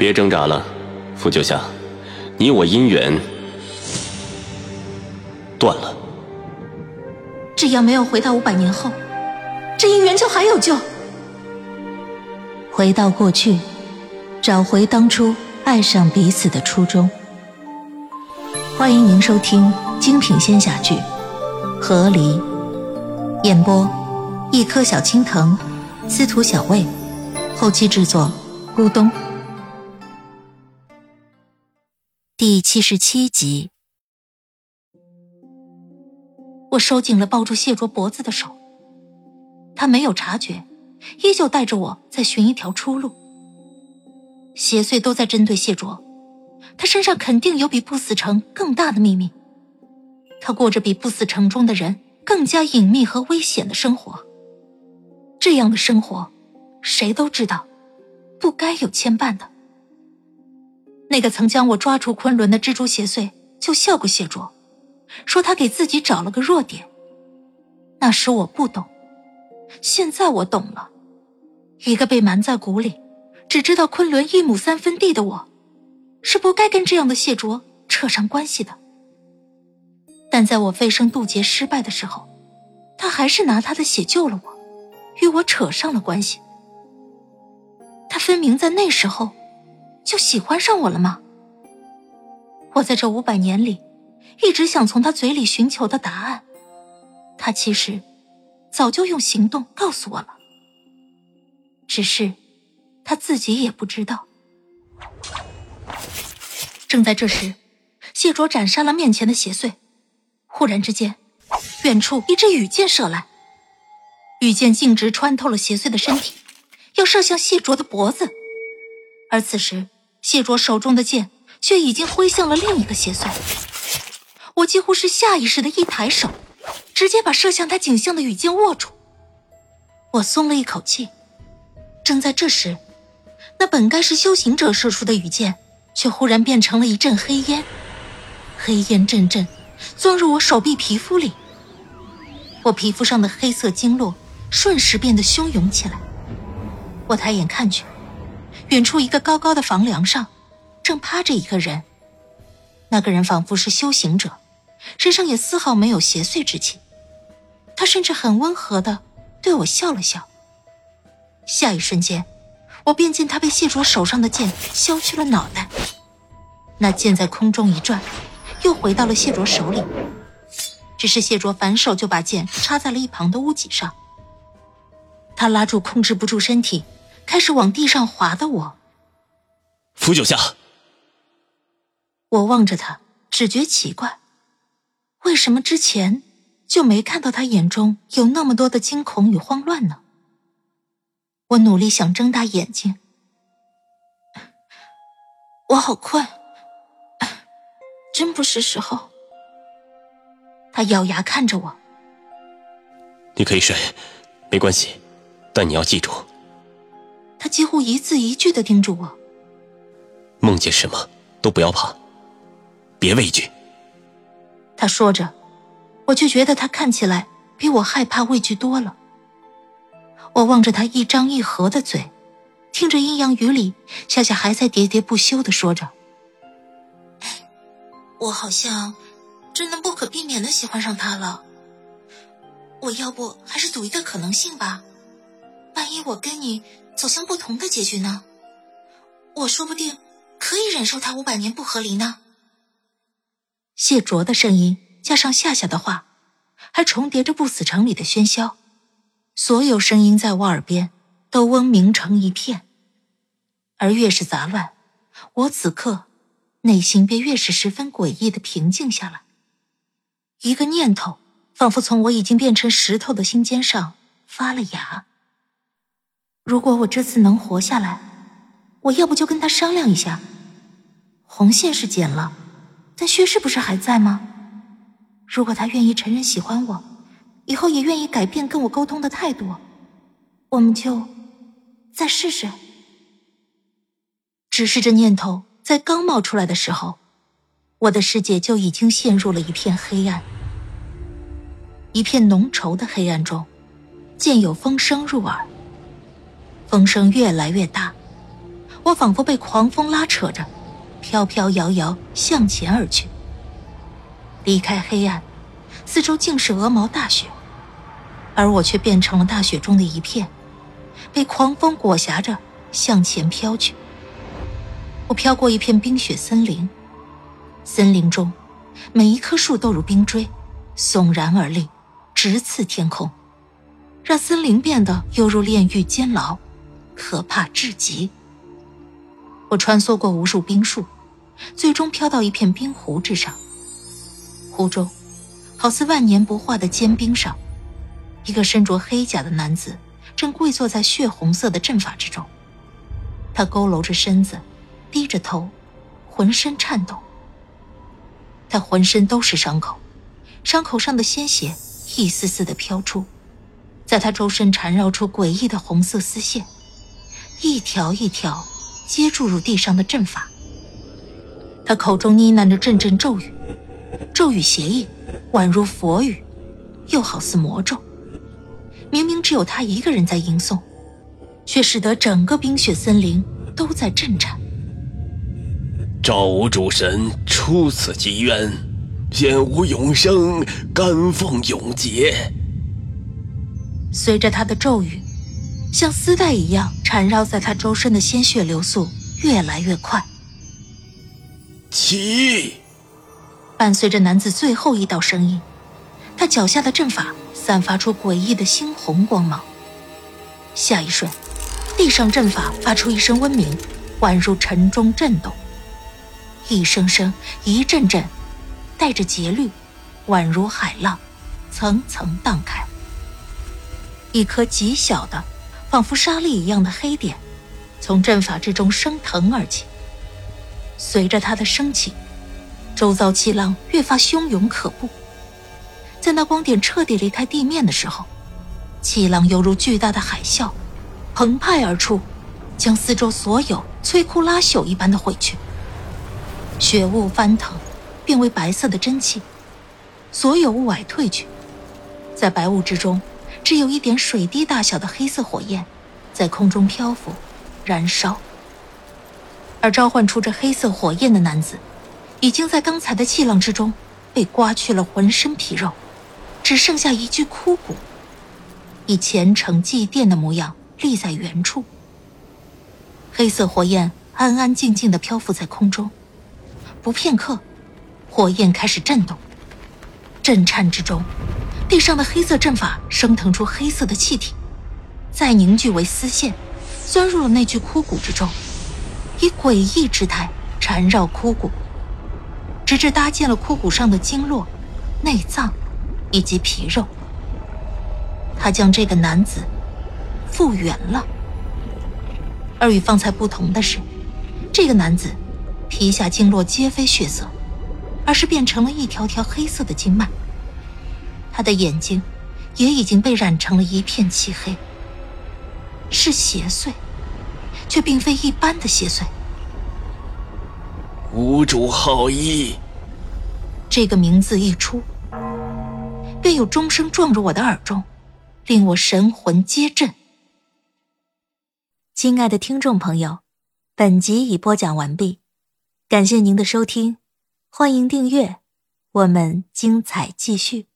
别挣扎了，傅九夏，你我姻缘断了。只要没有回到五百年后，这姻缘就还有救。回到过去，找回当初爱上彼此的初衷。欢迎您收听精品仙侠剧《和离》，演播：一颗小青藤，司徒小魏，后期制作：咕咚。第七十七集，我收紧了抱住谢卓脖子的手，他没有察觉，依旧带着我在寻一条出路。邪祟都在针对谢卓，他身上肯定有比不死城更大的秘密，他过着比不死城中的人更加隐秘和危险的生活。这样的生活，谁都知道，不该有牵绊的。那个曾将我抓出昆仑的蜘蛛邪祟就笑过谢卓，说他给自己找了个弱点。那时我不懂，现在我懂了。一个被埋在谷里，只知道昆仑一亩三分地的我，是不该跟这样的谢卓扯上关系的。但在我飞升渡劫失败的时候，他还是拿他的血救了我，与我扯上了关系。他分明在那时候。就喜欢上我了吗？我在这五百年里，一直想从他嘴里寻求的答案，他其实早就用行动告诉我了，只是他自己也不知道。正在这时，谢卓斩杀了面前的邪祟，忽然之间，远处一支羽箭射来，羽箭径直穿透了邪祟的身体，要射向谢卓的脖子。而此时，借着手中的剑却已经挥向了另一个邪祟。我几乎是下意识的一抬手，直接把射向他颈项的羽箭握住。我松了一口气。正在这时，那本该是修行者射出的羽箭，却忽然变成了一阵黑烟，黑烟阵阵，钻入我手臂皮肤里。我皮肤上的黑色经络瞬时变得汹涌起来。我抬眼看去。远处一个高高的房梁上，正趴着一个人。那个人仿佛是修行者，身上也丝毫没有邪祟之气。他甚至很温和的对我笑了笑。下一瞬间，我便见他被谢卓手上的剑削去了脑袋。那剑在空中一转，又回到了谢卓手里。只是谢卓反手就把剑插在了一旁的屋脊上。他拉住控制不住身体。开始往地上滑的我，扶九下。我望着他，只觉奇怪，为什么之前就没看到他眼中有那么多的惊恐与慌乱呢？我努力想睁大眼睛，我好困，真不是时候。他咬牙看着我，你可以睡，没关系，但你要记住。他几乎一字一句的叮嘱我：“梦见什么都不要怕，别畏惧。”他说着，我就觉得他看起来比我害怕、畏惧多了。我望着他一张一合的嘴，听着阴阳语里夏夏还在喋喋不休的说着：“我好像真的不可避免的喜欢上他了。我要不还是赌一个可能性吧？万一我跟你……”走向不同的结局呢？我说不定可以忍受他五百年不和离呢。谢卓的声音加上夏夏的话，还重叠着不死城里的喧嚣，所有声音在我耳边都嗡鸣成一片。而越是杂乱，我此刻内心便越是十分诡异的平静下来。一个念头仿佛从我已经变成石头的心尖上发了芽。如果我这次能活下来，我要不就跟他商量一下。红线是剪了，但薛氏不是还在吗？如果他愿意承认喜欢我，以后也愿意改变跟我沟通的态度，我们就再试试。只是这念头在刚冒出来的时候，我的世界就已经陷入了一片黑暗，一片浓稠的黑暗中，渐有风声入耳。风声越来越大，我仿佛被狂风拉扯着，飘飘摇摇向前而去。离开黑暗，四周尽是鹅毛大雪，而我却变成了大雪中的一片，被狂风裹挟着向前飘去。我飘过一片冰雪森林，森林中每一棵树都如冰锥，悚然而立，直刺天空，让森林变得犹如炼狱监牢，可怕至极。我穿梭过无数冰树，最终飘到一片冰湖之上。湖中，好似万年不化的坚冰上，一个身着黑甲的男子正跪坐在血红色的阵法之中。他佝偻着身子。低着头，浑身颤抖。他浑身都是伤口，伤口上的鲜血一丝丝的飘出，在他周身缠绕出诡异的红色丝线，一条一条接注入地上的阵法。他口中呢喃着阵阵咒语，咒语邪异，宛如佛语，又好似魔咒。明明只有他一个人在吟诵，却使得整个冰雪森林都在震颤。赵武主神出此机缘，仙无永生，甘奉永劫。随着他的咒语，像丝带一样缠绕在他周身的鲜血流速越来越快。起！伴随着男子最后一道声音，他脚下的阵法散发出诡异的猩红光芒。下一瞬，地上阵法发出一声嗡鸣，宛如晨钟震动。一声声，一阵阵，带着节律，宛如海浪，层层荡开。一颗极小的，仿佛沙粒一样的黑点，从阵法之中升腾而起。随着它的升起，周遭气浪越发汹涌可怖。在那光点彻底离开地面的时候，气浪犹如巨大的海啸，澎湃而出，将四周所有摧枯拉朽一般的毁去。雪雾翻腾，变为白色的蒸汽，所有雾霭退去，在白雾之中，只有一点水滴大小的黑色火焰，在空中漂浮、燃烧。而召唤出这黑色火焰的男子，已经在刚才的气浪之中被刮去了浑身皮肉，只剩下一具枯骨，以虔诚祭奠的模样立在原处。黑色火焰安安静静地漂浮在空中。不片刻，火焰开始震动，震颤之中，地上的黑色阵法升腾出黑色的气体，再凝聚为丝线，钻入了那具枯骨之中，以诡异之态缠绕枯骨，直至搭建了枯骨上的经络、内脏以及皮肉。他将这个男子复原了，而与方才不同的是，这个男子。皮下经络皆非血色，而是变成了一条条黑色的经脉。他的眼睛也已经被染成了一片漆黑，是邪祟，却并非一般的邪祟。无主好意，这个名字一出，便有钟声撞入我的耳中，令我神魂皆震。亲爱的听众朋友，本集已播讲完毕。感谢您的收听，欢迎订阅，我们精彩继续。